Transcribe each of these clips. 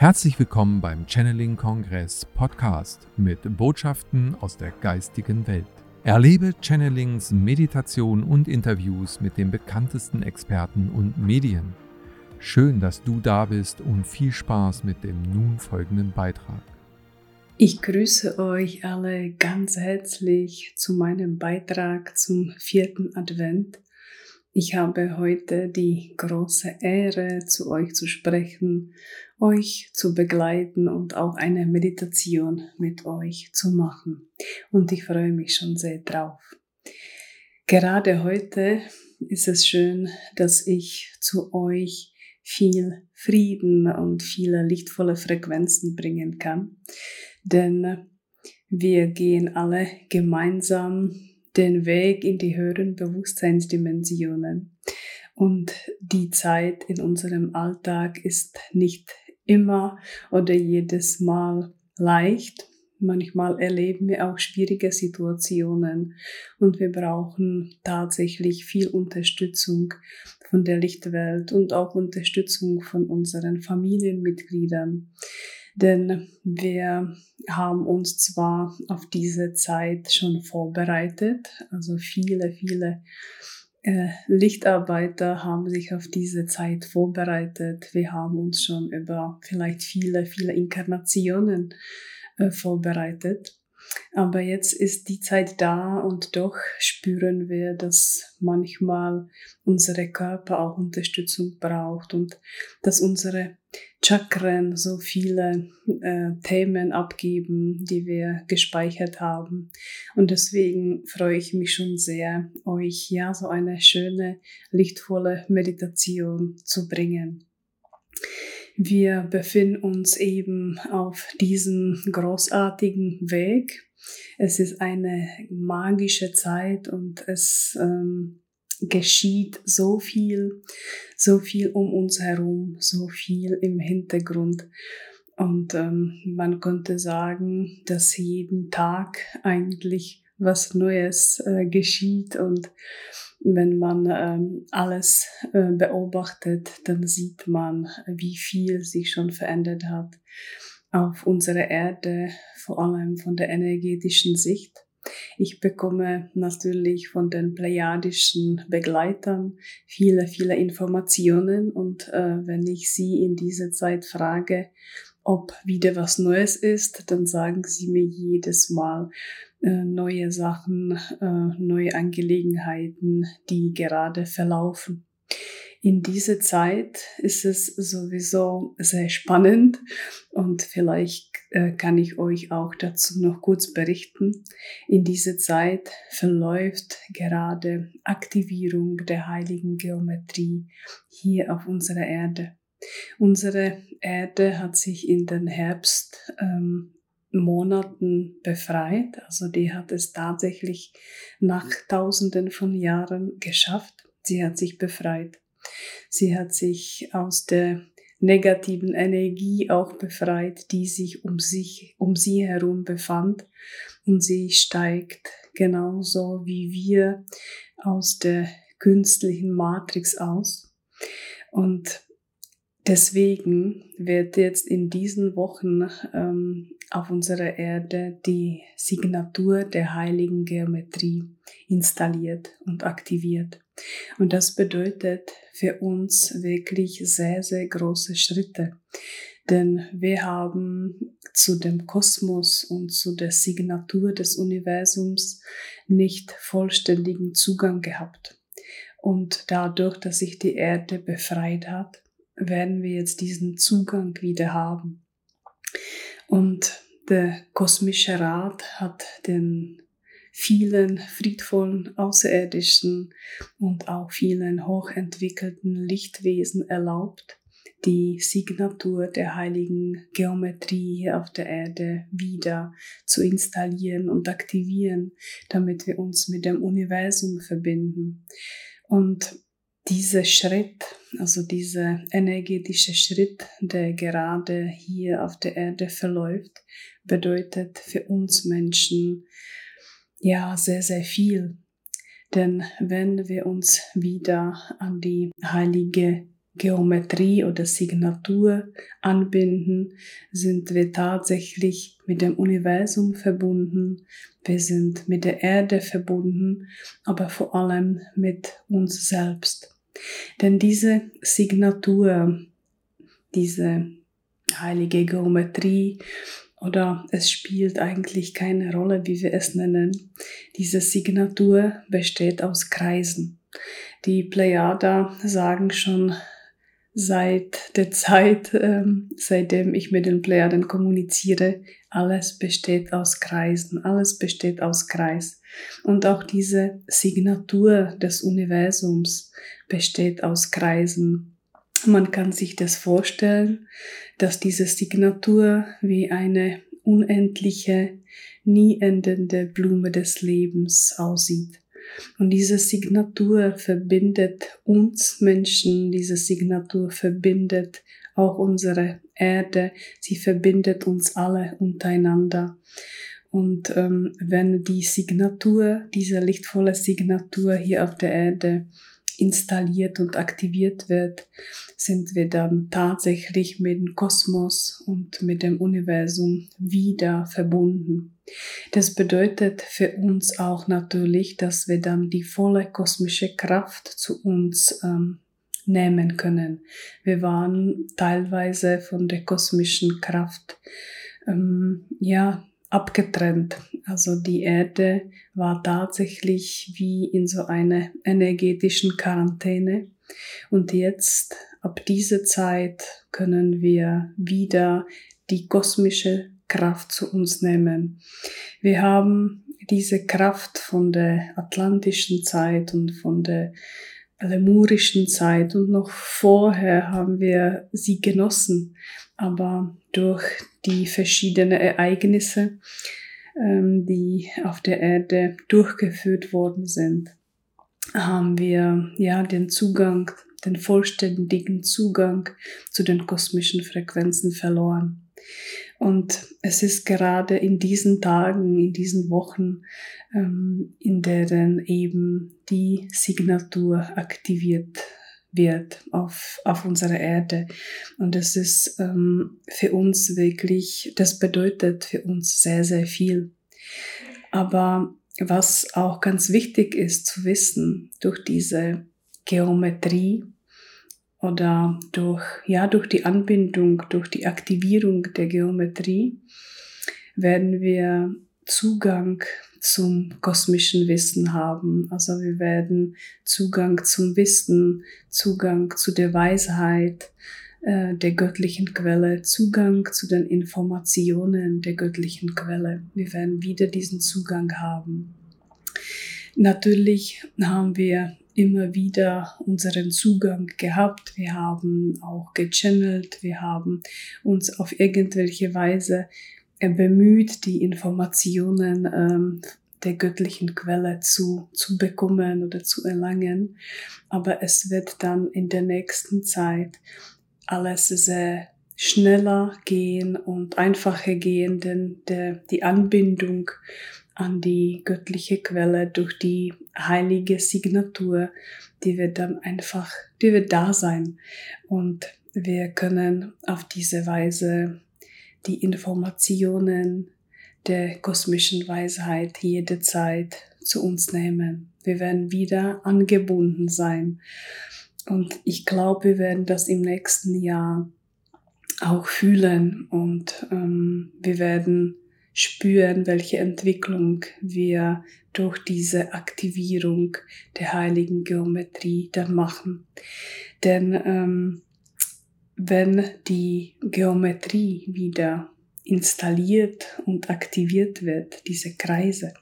Herzlich willkommen beim Channeling Kongress Podcast mit Botschaften aus der geistigen Welt. Erlebe Channelings, Meditation und Interviews mit den bekanntesten Experten und Medien. Schön, dass du da bist und viel Spaß mit dem nun folgenden Beitrag. Ich grüße euch alle ganz herzlich zu meinem Beitrag zum vierten Advent. Ich habe heute die große Ehre, zu euch zu sprechen, euch zu begleiten und auch eine Meditation mit euch zu machen. Und ich freue mich schon sehr drauf. Gerade heute ist es schön, dass ich zu euch viel Frieden und viele lichtvolle Frequenzen bringen kann denn wir gehen alle gemeinsam den Weg in die höheren Bewusstseinsdimensionen. Und die Zeit in unserem Alltag ist nicht immer oder jedes Mal leicht. Manchmal erleben wir auch schwierige Situationen und wir brauchen tatsächlich viel Unterstützung von der Lichtwelt und auch Unterstützung von unseren Familienmitgliedern. Denn wir haben uns zwar auf diese Zeit schon vorbereitet, also viele, viele Lichtarbeiter haben sich auf diese Zeit vorbereitet. Wir haben uns schon über vielleicht viele, viele Inkarnationen äh, vorbereitet. Aber jetzt ist die Zeit da und doch spüren wir, dass manchmal unsere Körper auch Unterstützung braucht und dass unsere Chakren so viele äh, Themen abgeben, die wir gespeichert haben. Und deswegen freue ich mich schon sehr, euch ja so eine schöne, lichtvolle Meditation zu bringen. Wir befinden uns eben auf diesem großartigen Weg. Es ist eine magische Zeit und es ähm, geschieht so viel, so viel um uns herum, so viel im Hintergrund. Und ähm, man könnte sagen, dass jeden Tag eigentlich was Neues äh, geschieht und wenn man ähm, alles äh, beobachtet, dann sieht man, wie viel sich schon verändert hat auf unserer Erde, vor allem von der energetischen Sicht. Ich bekomme natürlich von den plejadischen Begleitern viele, viele Informationen und äh, wenn ich sie in dieser Zeit frage, ob wieder was Neues ist, dann sagen sie mir jedes Mal äh, neue Sachen, äh, neue Angelegenheiten, die gerade verlaufen. In dieser Zeit ist es sowieso sehr spannend und vielleicht äh, kann ich euch auch dazu noch kurz berichten. In dieser Zeit verläuft gerade Aktivierung der heiligen Geometrie hier auf unserer Erde. Unsere Erde hat sich in den Herbst ähm, befreit. Also die hat es tatsächlich nach Tausenden von Jahren geschafft. Sie hat sich befreit. Sie hat sich aus der negativen Energie auch befreit, die sich um sich, um sie herum befand. Und sie steigt genauso wie wir aus der künstlichen Matrix aus. Und deswegen wird jetzt in diesen Wochen ähm, auf unserer Erde die Signatur der heiligen Geometrie installiert und aktiviert. Und das bedeutet für uns wirklich sehr, sehr große Schritte. Denn wir haben zu dem Kosmos und zu der Signatur des Universums nicht vollständigen Zugang gehabt. Und dadurch, dass sich die Erde befreit hat, werden wir jetzt diesen Zugang wieder haben. Und der kosmische Rat hat den vielen friedvollen Außerirdischen und auch vielen hochentwickelten Lichtwesen erlaubt, die Signatur der heiligen Geometrie hier auf der Erde wieder zu installieren und aktivieren, damit wir uns mit dem Universum verbinden. Und dieser Schritt, also dieser energetische Schritt, der gerade hier auf der Erde verläuft, bedeutet für uns Menschen ja sehr, sehr viel. Denn wenn wir uns wieder an die heilige Geometrie oder Signatur anbinden, sind wir tatsächlich mit dem Universum verbunden, wir sind mit der Erde verbunden, aber vor allem mit uns selbst. Denn diese Signatur, diese heilige Geometrie oder es spielt eigentlich keine Rolle, wie wir es nennen. Diese Signatur besteht aus Kreisen. Die Plejada sagen schon seit der Zeit, ähm, seitdem ich mit den Plejaden kommuniziere, alles besteht aus Kreisen, alles besteht aus Kreis. Und auch diese Signatur des Universums besteht aus Kreisen. Man kann sich das vorstellen, dass diese Signatur wie eine unendliche, nie endende Blume des Lebens aussieht. Und diese Signatur verbindet uns Menschen, diese Signatur verbindet auch unsere Erde, sie verbindet uns alle untereinander. Und ähm, wenn die Signatur, diese lichtvolle Signatur hier auf der Erde installiert und aktiviert wird, sind wir dann tatsächlich mit dem Kosmos und mit dem Universum wieder verbunden. Das bedeutet für uns auch natürlich, dass wir dann die volle kosmische Kraft zu uns ähm, nehmen können. Wir waren teilweise von der kosmischen Kraft ähm, ja abgetrennt. Also die Erde war tatsächlich wie in so einer energetischen Quarantäne. Und jetzt, ab dieser Zeit, können wir wieder die kosmische Kraft zu uns nehmen. Wir haben diese Kraft von der atlantischen Zeit und von der lemurischen Zeit und noch vorher haben wir sie genossen. Aber durch die verschiedenen Ereignisse, ähm, die auf der Erde durchgeführt worden sind, haben wir ja den Zugang, den vollständigen Zugang zu den kosmischen Frequenzen verloren. Und es ist gerade in diesen Tagen, in diesen Wochen, ähm, in deren eben die Signatur aktiviert wird auf, auf unserer Erde. Und es ist ähm, für uns wirklich, das bedeutet für uns sehr, sehr viel. Aber was auch ganz wichtig ist zu wissen, durch diese Geometrie oder durch, ja, durch die Anbindung, durch die Aktivierung der Geometrie werden wir Zugang zum kosmischen Wissen haben. Also wir werden Zugang zum Wissen, Zugang zu der Weisheit äh, der göttlichen Quelle, Zugang zu den Informationen der göttlichen Quelle. Wir werden wieder diesen Zugang haben. Natürlich haben wir immer wieder unseren Zugang gehabt. Wir haben auch gechannelt. Wir haben uns auf irgendwelche Weise bemüht, die Informationen ähm, der göttlichen Quelle zu, zu bekommen oder zu erlangen. Aber es wird dann in der nächsten Zeit alles sehr schneller gehen und einfacher gehen, denn der, die Anbindung an die göttliche Quelle durch die heilige Signatur, die wird dann einfach, die wird da sein. Und wir können auf diese Weise die Informationen der kosmischen Weisheit jederzeit zu uns nehmen. Wir werden wieder angebunden sein. Und ich glaube, wir werden das im nächsten Jahr auch fühlen und ähm, wir werden spüren, welche Entwicklung wir durch diese Aktivierung der heiligen Geometrie dann machen. Denn ähm, wenn die Geometrie wieder installiert und aktiviert wird, diese Kreise,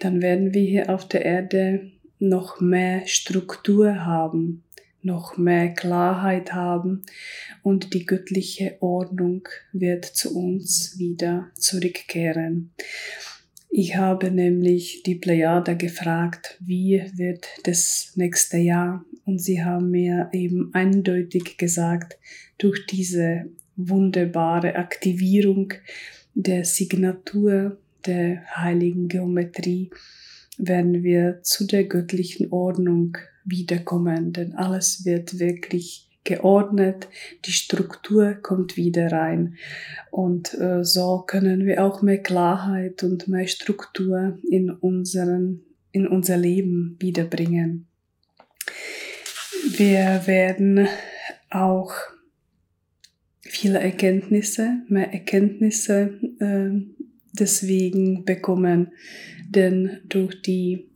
dann werden wir hier auf der Erde noch mehr Struktur haben, noch mehr Klarheit haben und die göttliche Ordnung wird zu uns wieder zurückkehren. Ich habe nämlich die Plejade gefragt, wie wird das nächste Jahr? Und sie haben mir eben eindeutig gesagt, durch diese wunderbare Aktivierung der Signatur der heiligen Geometrie werden wir zu der göttlichen Ordnung wiederkommen, denn alles wird wirklich geordnet, die Struktur kommt wieder rein. Und äh, so können wir auch mehr Klarheit und mehr Struktur in, unseren, in unser Leben wiederbringen. Wir werden auch viele Erkenntnisse, mehr Erkenntnisse äh, deswegen bekommen, denn durch die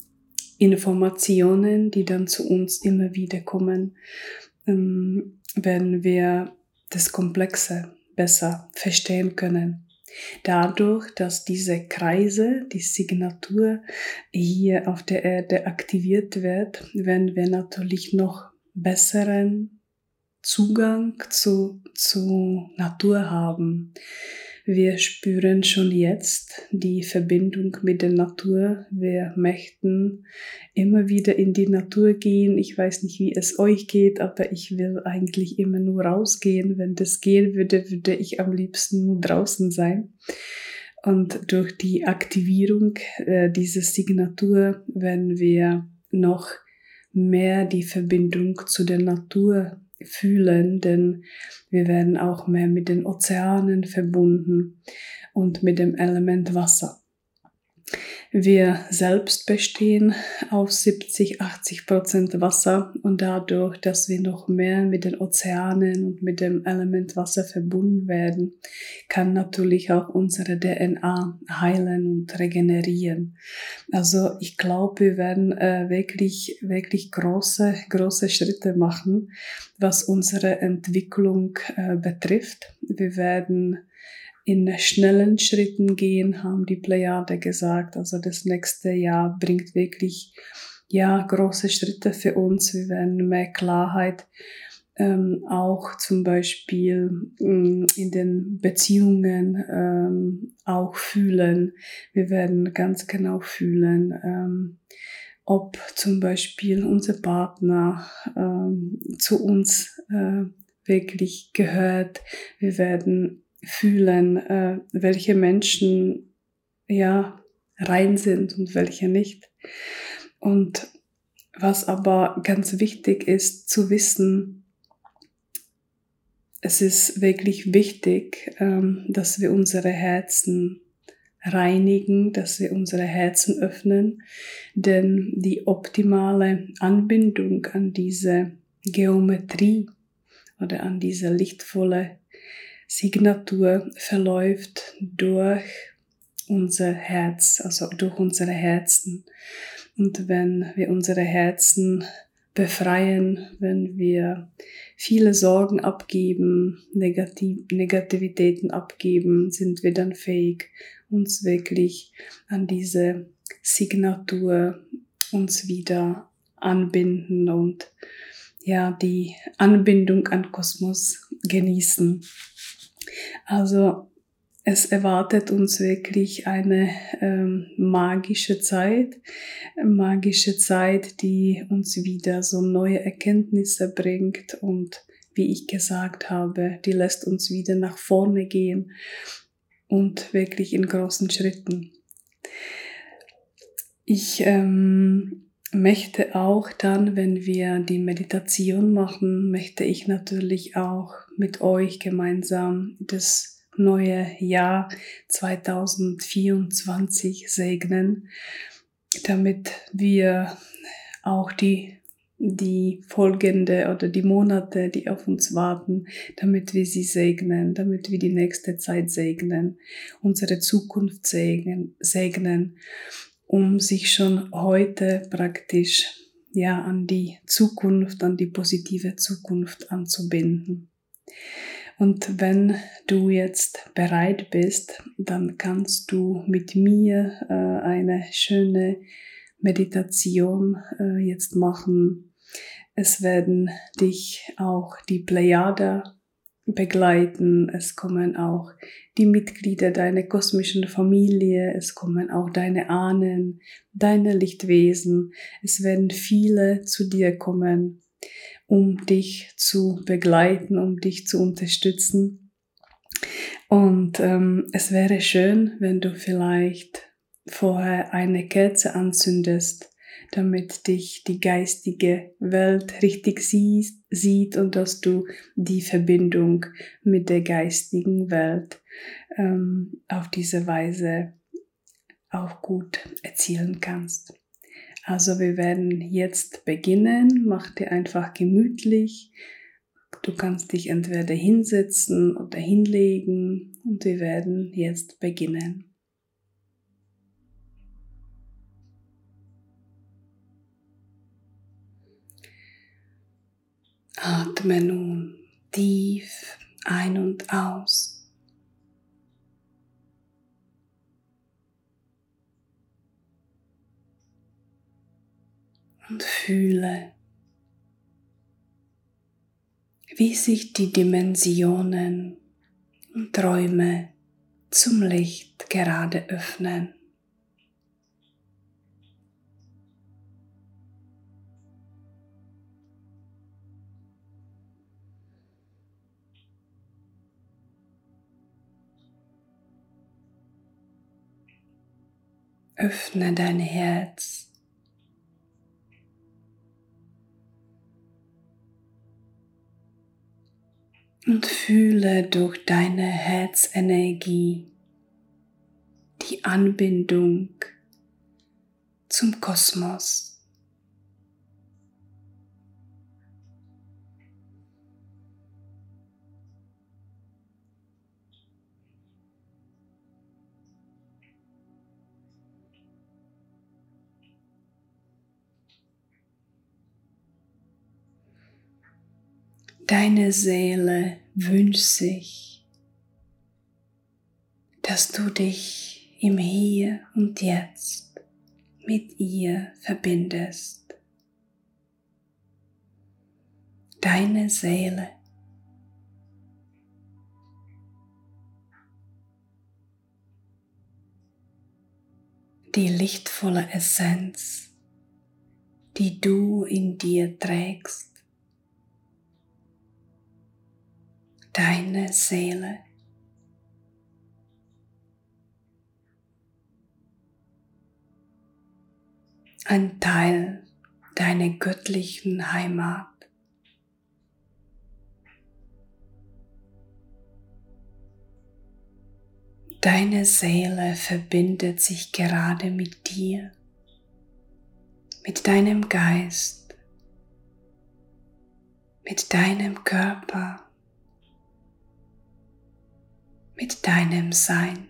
Informationen, die dann zu uns immer wieder kommen, ähm, werden wir das Komplexe besser verstehen können. Dadurch, dass diese Kreise, die Signatur hier auf der Erde aktiviert wird, werden wir natürlich noch besseren Zugang zu, zu Natur haben. Wir spüren schon jetzt die Verbindung mit der Natur. Wir möchten immer wieder in die Natur gehen. Ich weiß nicht, wie es euch geht, aber ich will eigentlich immer nur rausgehen. Wenn das gehen würde, würde ich am liebsten nur draußen sein. Und durch die Aktivierung äh, dieser Signatur werden wir noch mehr die Verbindung zu der Natur fühlen, denn wir werden auch mehr mit den Ozeanen verbunden und mit dem Element Wasser. Wir selbst bestehen auf 70, 80 Prozent Wasser und dadurch, dass wir noch mehr mit den Ozeanen und mit dem Element Wasser verbunden werden, kann natürlich auch unsere DNA heilen und regenerieren. Also ich glaube, wir werden äh, wirklich, wirklich große, große Schritte machen, was unsere Entwicklung äh, betrifft. Wir werden in schnellen Schritten gehen, haben die Plejade gesagt. Also das nächste Jahr bringt wirklich ja große Schritte für uns. Wir werden mehr Klarheit ähm, auch zum Beispiel ähm, in den Beziehungen ähm, auch fühlen. Wir werden ganz genau fühlen, ähm, ob zum Beispiel unser Partner ähm, zu uns äh, wirklich gehört. Wir werden fühlen, äh, welche Menschen ja rein sind und welche nicht. Und was aber ganz wichtig ist zu wissen, es ist wirklich wichtig, ähm, dass wir unsere Herzen reinigen, dass wir unsere Herzen öffnen, denn die optimale Anbindung an diese Geometrie oder an diese lichtvolle Signatur verläuft durch unser Herz, also durch unsere Herzen. Und wenn wir unsere Herzen befreien, wenn wir viele Sorgen abgeben, Negativ Negativitäten abgeben, sind wir dann fähig, uns wirklich an diese Signatur uns wieder anbinden und ja, die Anbindung an Kosmos genießen. Also es erwartet uns wirklich eine ähm, magische Zeit, magische Zeit, die uns wieder so neue Erkenntnisse bringt und wie ich gesagt habe, die lässt uns wieder nach vorne gehen und wirklich in großen Schritten. Ich ähm, möchte auch dann, wenn wir die Meditation machen, möchte ich natürlich auch mit euch gemeinsam das neue Jahr 2024 segnen, damit wir auch die die folgende oder die Monate, die auf uns warten, damit wir sie segnen, damit wir die nächste Zeit segnen, unsere Zukunft segnen, segnen um sich schon heute praktisch ja an die Zukunft, an die positive Zukunft anzubinden. Und wenn du jetzt bereit bist, dann kannst du mit mir äh, eine schöne Meditation äh, jetzt machen. Es werden dich auch die Plejade begleiten. Es kommen auch die Mitglieder deiner kosmischen Familie, es kommen auch deine Ahnen, deine Lichtwesen. Es werden viele zu dir kommen, um dich zu begleiten, um dich zu unterstützen. Und ähm, es wäre schön, wenn du vielleicht vorher eine Kerze anzündest, damit dich die geistige Welt richtig siehst, sieht und dass du die Verbindung mit der geistigen Welt ähm, auf diese Weise auch gut erzielen kannst. Also wir werden jetzt beginnen. Mach dir einfach gemütlich. Du kannst dich entweder hinsetzen oder hinlegen und wir werden jetzt beginnen. Atme nun tief ein und aus. Und fühle, wie sich die Dimensionen und Träume zum Licht gerade öffnen. Öffne dein Herz. Und fühle durch deine Herzenergie die Anbindung zum Kosmos. Deine Seele wünscht sich, dass du dich im Hier und Jetzt mit ihr verbindest. Deine Seele. Die lichtvolle Essenz, die du in dir trägst deine Seele. Ein Teil deiner göttlichen Heimat. Deine Seele verbindet sich gerade mit dir, mit deinem Geist, mit deinem Körper mit deinem Sein.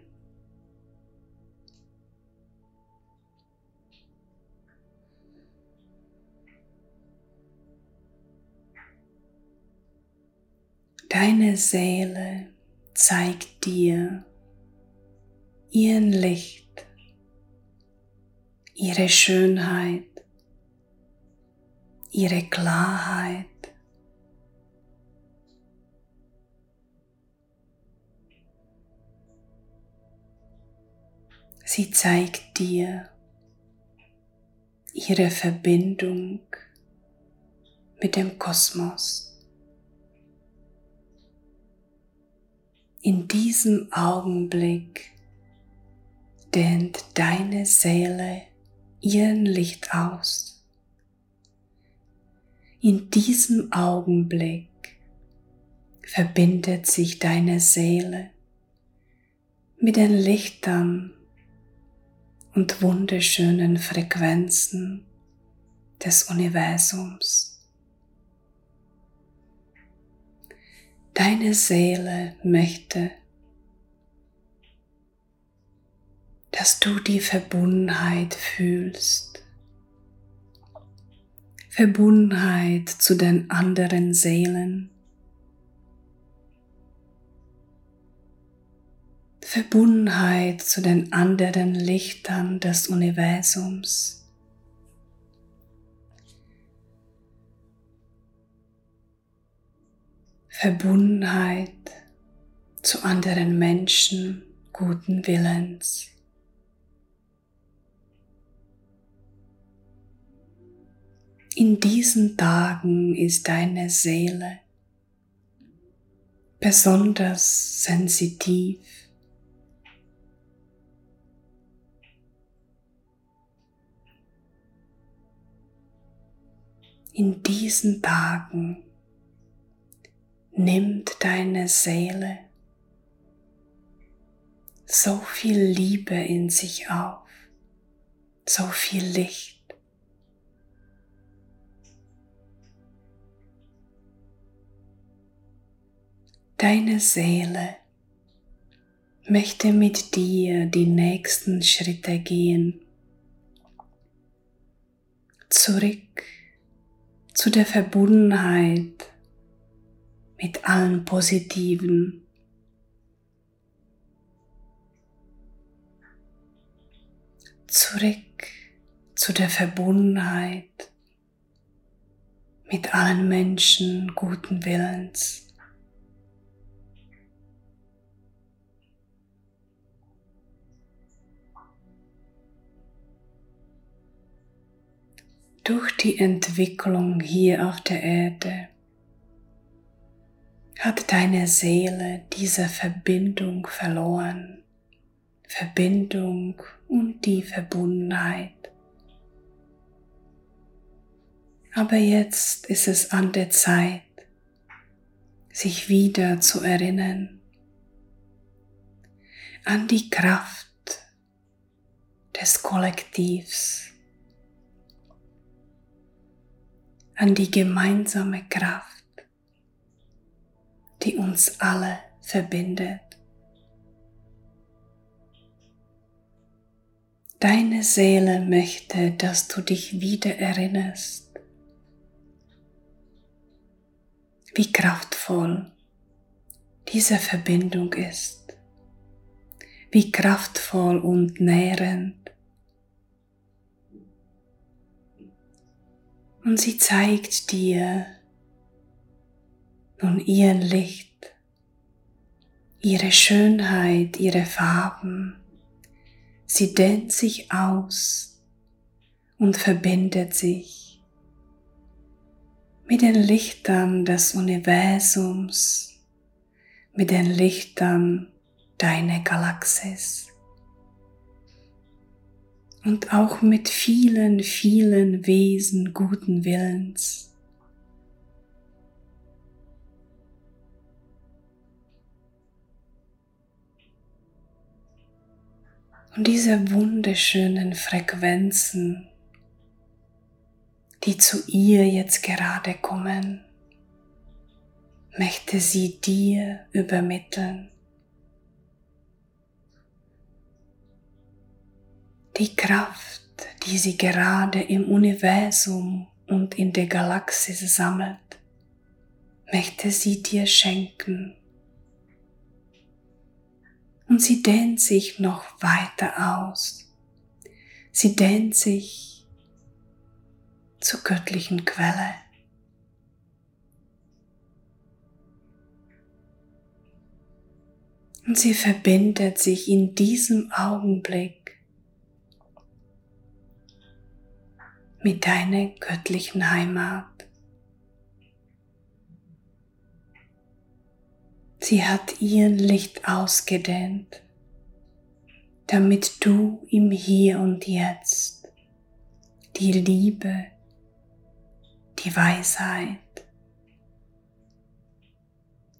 Deine Seele zeigt dir ihren Licht, ihre Schönheit, ihre Klarheit, Sie zeigt dir ihre Verbindung mit dem Kosmos. In diesem Augenblick dehnt deine Seele ihren Licht aus. In diesem Augenblick verbindet sich deine Seele mit den Lichtern und wunderschönen Frequenzen des Universums. Deine Seele möchte, dass du die Verbundenheit fühlst. Verbundenheit zu den anderen Seelen Verbundenheit zu den anderen Lichtern des Universums. Verbundenheit zu anderen Menschen guten Willens. In diesen Tagen ist deine Seele besonders sensitiv in diesen Tagen nimmt deine Seele so viel Liebe in sich auf, so viel Licht. Deine Seele möchte mit dir die nächsten Schritte gehen, zurück zu der Verbundenheit mit allen Positiven. Zurück zu der Verbundenheit mit allen Menschen guten Willens. Durch die Entwicklung hier auf der Erde hat deine Seele diese Verbindung verloren. Verbindung und die Verbundenheit. Aber jetzt ist es an der Zeit, sich wieder zu erinnern an die Kraft des Kollektivs an die gemeinsame Kraft, die uns alle verbindet. Deine Seele möchte, dass du dich wieder erinnerst, wie kraftvoll diese Verbindung ist, wie kraftvoll und nährend und sie zeigt dir nun ihr Licht, ihre Schönheit, ihre Farben. Sie dehnt sich aus und verbindet sich mit den Lichtern des Universums, mit den Lichtern deiner Galaxis und auch mit vielen, vielen Wesen guten Willens. Und diese wunderschönen Frequenzen, die zu ihr jetzt gerade kommen, möchte sie dir übermitteln. Die Kraft, die sie gerade im Universum und in der Galaxis sammelt, möchte sie dir schenken. Und sie dehnt sich noch weiter aus. Sie dehnt sich zur göttlichen Quelle. Und sie verbindet sich in diesem Augenblick mit deiner göttlichen Heimat. Sie hat ihr Licht ausgedehnt, damit du im Hier und Jetzt die Liebe, die Weisheit,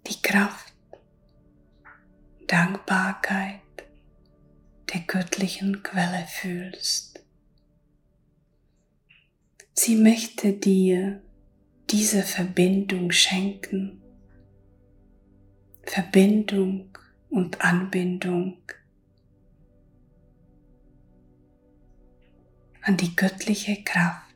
die Kraft, Dankbarkeit der göttlichen Quelle fühlst. Sie möchte dir diese Verbindung schenken. Verbindung und Anbindung an die göttliche Kraft.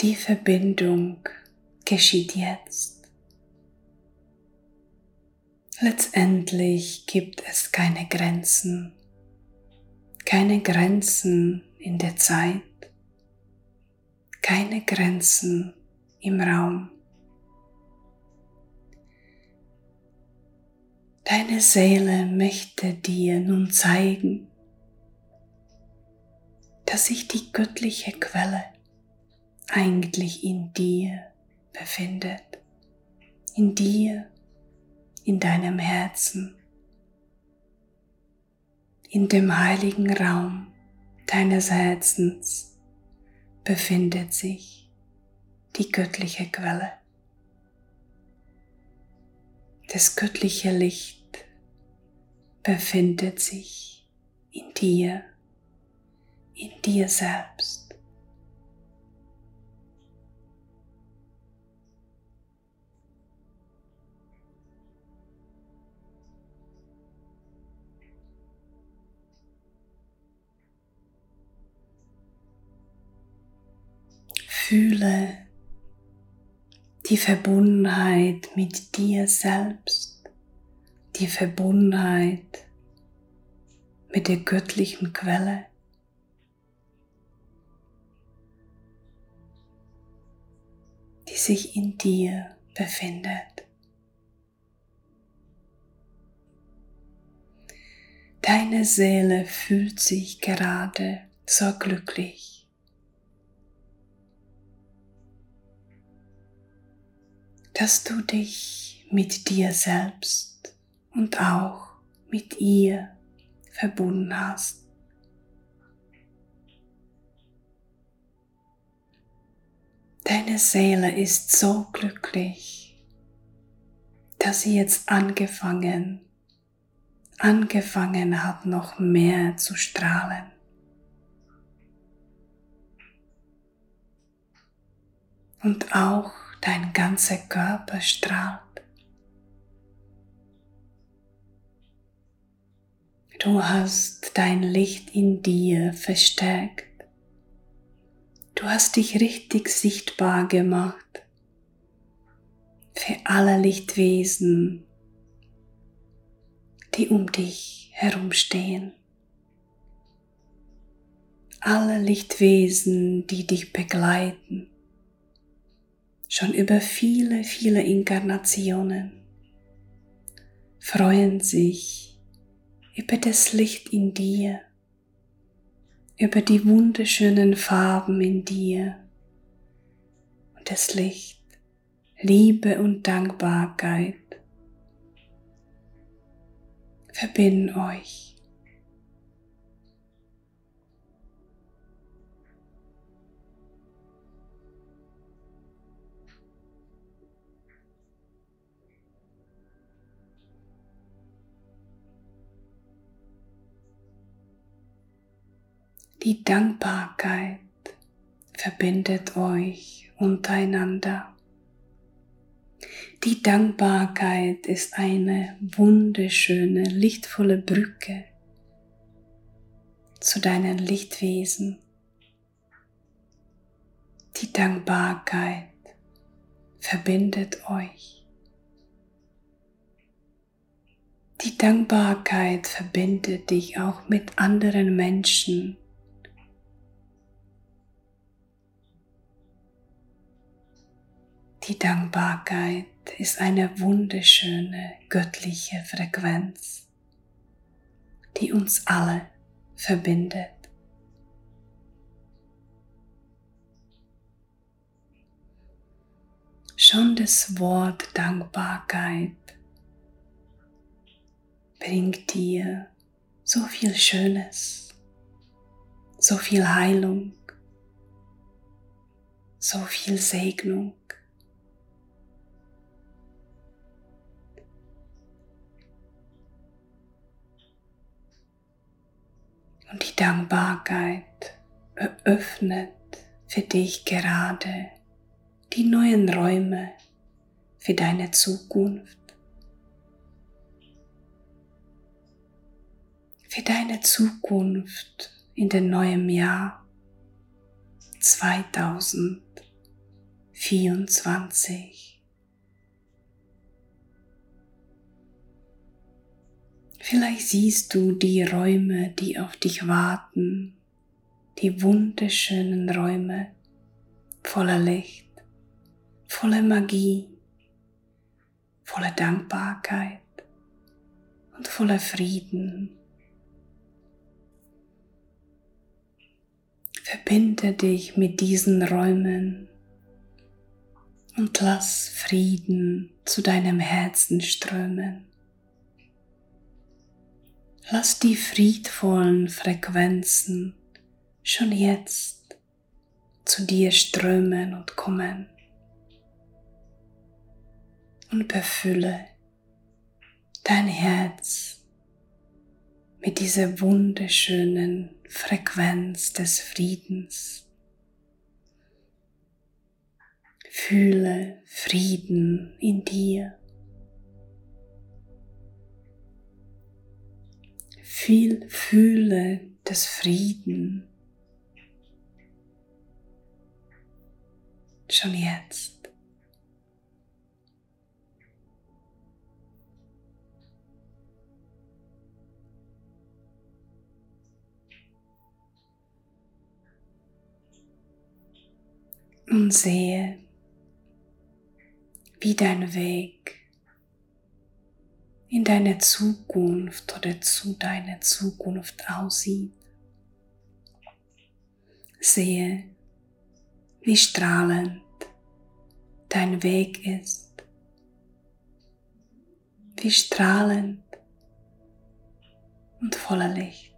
Die Verbindung geschieht jetzt. Letztendlich gibt es keine Grenzen, keine Grenzen in der Zeit, keine Grenzen im Raum. Deine Seele möchte dir nun zeigen, dass sich die göttliche Quelle eigentlich in dir befindet, in dir in deinem Herzen, in dem heiligen Raum deines Herzens befindet sich die göttliche Quelle. Das göttliche Licht befindet sich in dir, in dir selbst. Fühle die Verbundenheit mit dir selbst, die Verbundenheit mit der göttlichen Quelle. die sich in dir befindet. Deine Seele fühlt sich gerade so glücklich. Dass du dich mit dir selbst und auch mit ihr verbunden hast. Deine Seele ist so glücklich, dass sie jetzt angefangen, angefangen hat, noch mehr zu strahlen. Und auch dein ganzer Körper strahlt. Du hast dein Licht in dir verstärkt. Du hast dich richtig sichtbar gemacht für alle Lichtwesen, die um dich herumstehen. Alle Lichtwesen, die dich begleiten schon über viele, viele Inkarnationen, freuen sich über das Licht in dir, über die wunderschönen Farben in dir. Und das Licht, Liebe und Dankbarkeit. Verbinden euch. Die Dankbarkeit verbindet euch untereinander. Die Dankbarkeit ist eine wunderschöne, lichtvolle Brücke zu deinen Lichtwesen. Die Dankbarkeit verbindet euch. Die Dankbarkeit verbindet dich auch mit anderen Menschen Die Dankbarkeit ist eine wunderschöne göttliche Frequenz, die uns alle verbindet. Schon das Wort Dankbarkeit bringt dir so viel Schönes, so viel Heilung, so viel Segnung. Und die Dankbarkeit eröffnet für dich gerade die neuen Räume für deine Zukunft. Für deine Zukunft in dem neuen Jahr 2024. Vielleicht siehst du die Räume, die auf dich warten, die wunderschönen Räume voller Licht, voller Magie, voller Dankbarkeit und voller Frieden. Verbinde dich mit diesen Räumen und lass Frieden zu deinem Herzen strömen. Lass die friedvollen Frequenzen schon jetzt zu dir strömen und kommen und befülle dein Herz mit dieser wunderschönen Frequenz des Friedens. Fühle Frieden in dir. Viel fühle des Frieden schon jetzt. und sehe, wie dein Weg in deine Zukunft oder zu deiner Zukunft aussieht. Sehe, wie strahlend dein Weg ist, wie strahlend und voller Licht.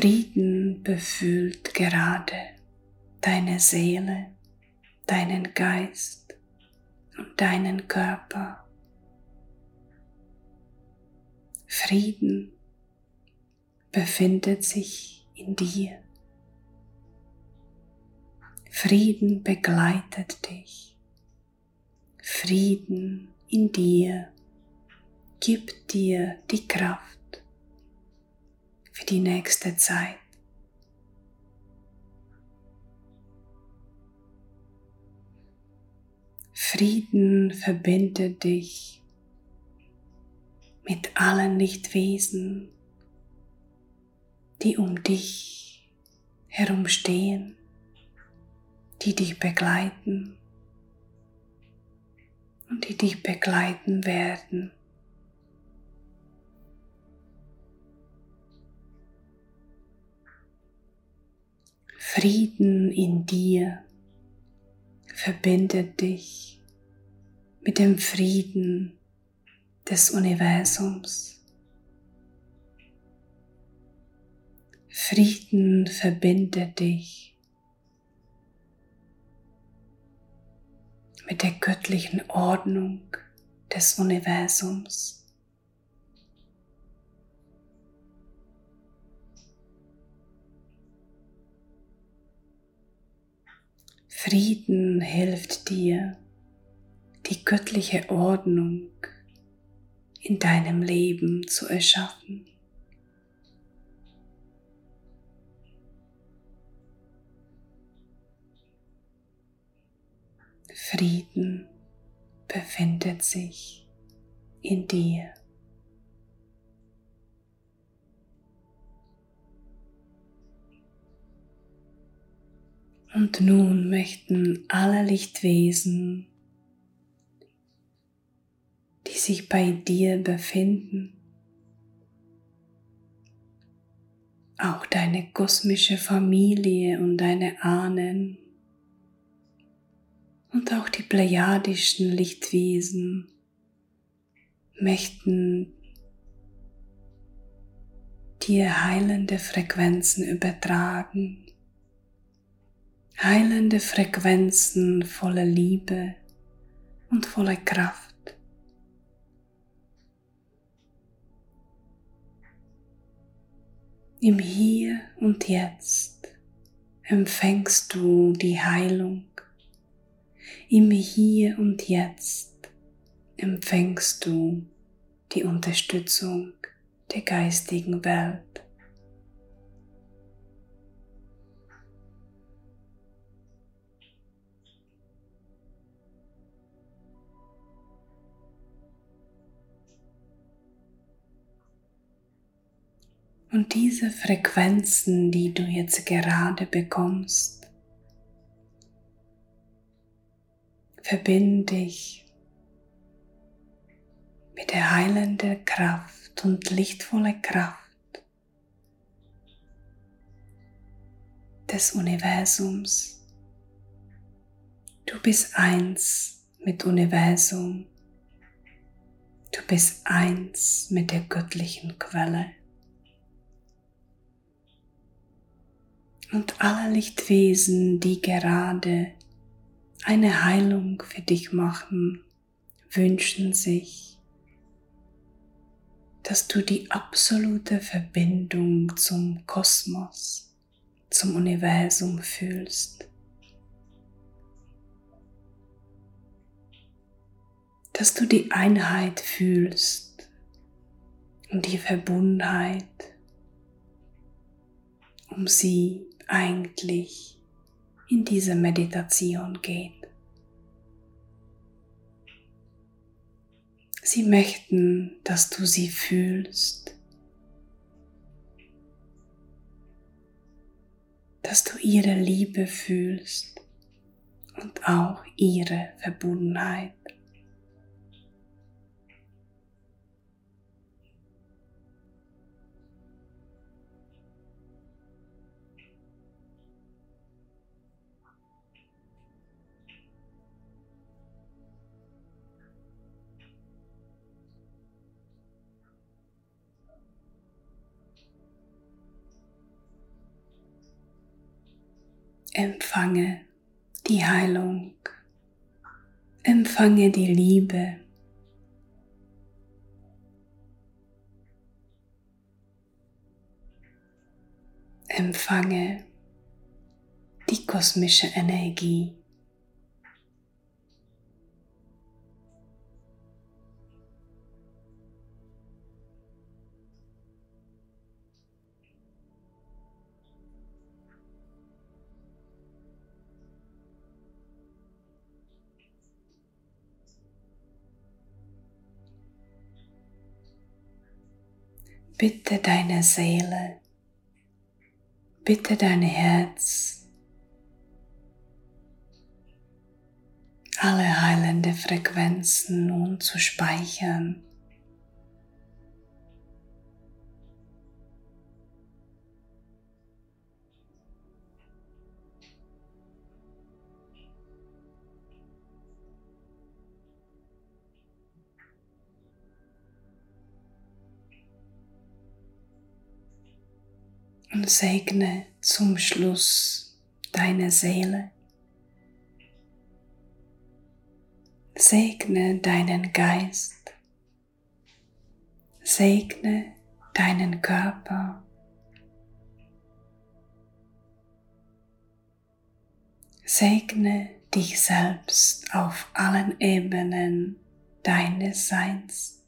Frieden befüllt gerade deine Seele, deinen Geist und deinen Körper. Frieden befindet sich in dir. Frieden begleitet dich. Frieden in dir gibt dir die Kraft für die nächste Zeit. Frieden verbindet dich mit allen Lichtwesen, die um dich herumstehen, die dich begleiten und die dich begleiten werden. Frieden in dir verbindet dich mit dem Frieden des Universums. Frieden verbindet dich mit der göttlichen Ordnung des Universums. Frieden hilft dir, die göttliche Ordnung in deinem Leben zu erschaffen. Frieden befindet sich in dir. Und nun möchten alle Lichtwesen, die sich bei dir befinden, auch deine kosmische Familie und deine Ahnen und auch die plejadischen Lichtwesen möchten dir heilende Frequenzen übertragen heilende Frequenzen voller Liebe und voller Kraft. Im Hier und Jetzt empfängst du die Heilung. Im Hier und Jetzt empfängst du die Unterstützung der geistigen Welt. Und diese Frequenzen, die du jetzt gerade bekommst, verbinde dich mit der heilenden Kraft und lichtvolle Kraft des Universums. Du bist eins mit Universum. Du bist eins mit der göttlichen Quelle. Und alle Lichtwesen, die gerade eine Heilung für dich machen, wünschen sich, dass du die absolute Verbindung zum Kosmos, zum Universum fühlst. Dass du die Einheit fühlst und die Verbundenheit, um sie eigentlich in diese Meditation geht. Sie möchten, dass du sie fühlst, dass du ihre Liebe fühlst und auch ihre Verbundenheit. Empfange die Heilung. Empfange die Liebe. Empfange die kosmische Energie. Bitte deine Seele, bitte dein Herz, alle heilende Frequenzen nun zu speichern. Und segne zum Schluss deine Seele. Segne deinen Geist. Segne deinen Körper. Segne dich selbst auf allen Ebenen deines Seins.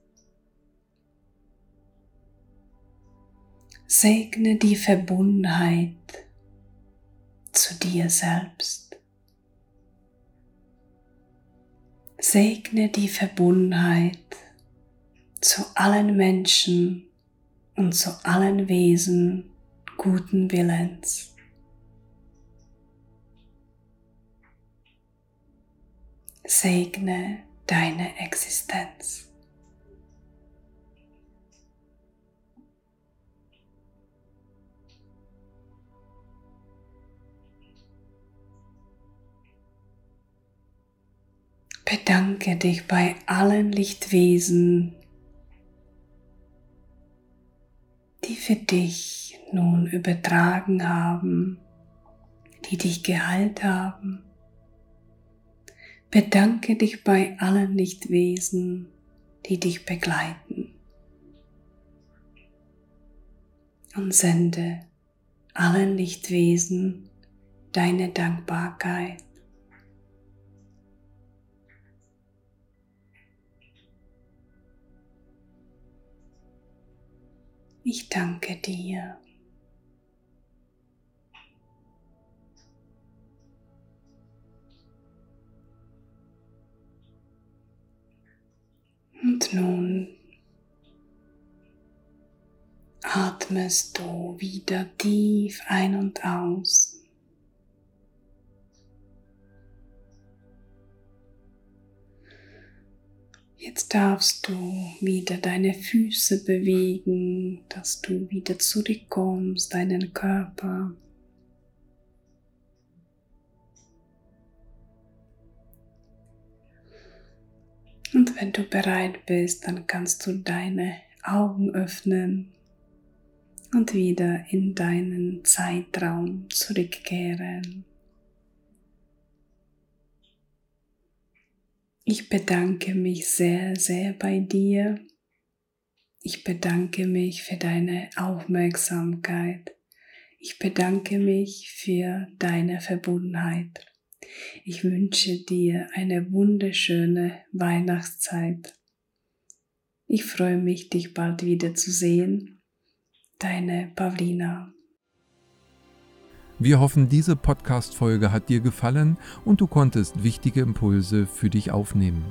Segne die Verbundenheit zu dir selbst. Segne die Verbundenheit zu allen Menschen und zu allen Wesen guten Willens. Segne deine Existenz. Bedanke dich bei allen Lichtwesen, die für dich nun übertragen haben, die dich geheilt haben. Bedanke dich bei allen Lichtwesen, die dich begleiten. Und sende allen Lichtwesen deine Dankbarkeit. Ich danke dir. Und nun atmest du wieder tief ein und aus. Jetzt darfst du wieder deine Füße bewegen, dass du wieder zurückkommst, deinen Körper. Und wenn du bereit bist, dann kannst du deine Augen öffnen und wieder in deinen Zeitraum zurückkehren. Ich bedanke mich sehr, sehr bei dir. Ich bedanke mich für deine Aufmerksamkeit. Ich bedanke mich für deine Verbundenheit. Ich wünsche dir eine wunderschöne Weihnachtszeit. Ich freue mich, dich bald wieder zu sehen. Deine Pavlina. Wir hoffen, diese Podcast-Folge hat dir gefallen und du konntest wichtige Impulse für dich aufnehmen.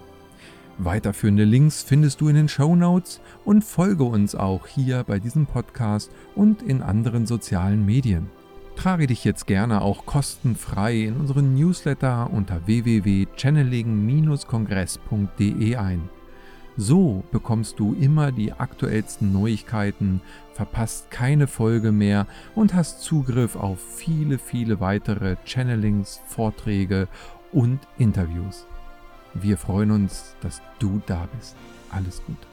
Weiterführende Links findest du in den Show Notes und folge uns auch hier bei diesem Podcast und in anderen sozialen Medien. Trage dich jetzt gerne auch kostenfrei in unseren Newsletter unter www.channeling-kongress.de ein. So bekommst du immer die aktuellsten Neuigkeiten, verpasst keine Folge mehr und hast Zugriff auf viele, viele weitere Channelings, Vorträge und Interviews. Wir freuen uns, dass du da bist. Alles Gute.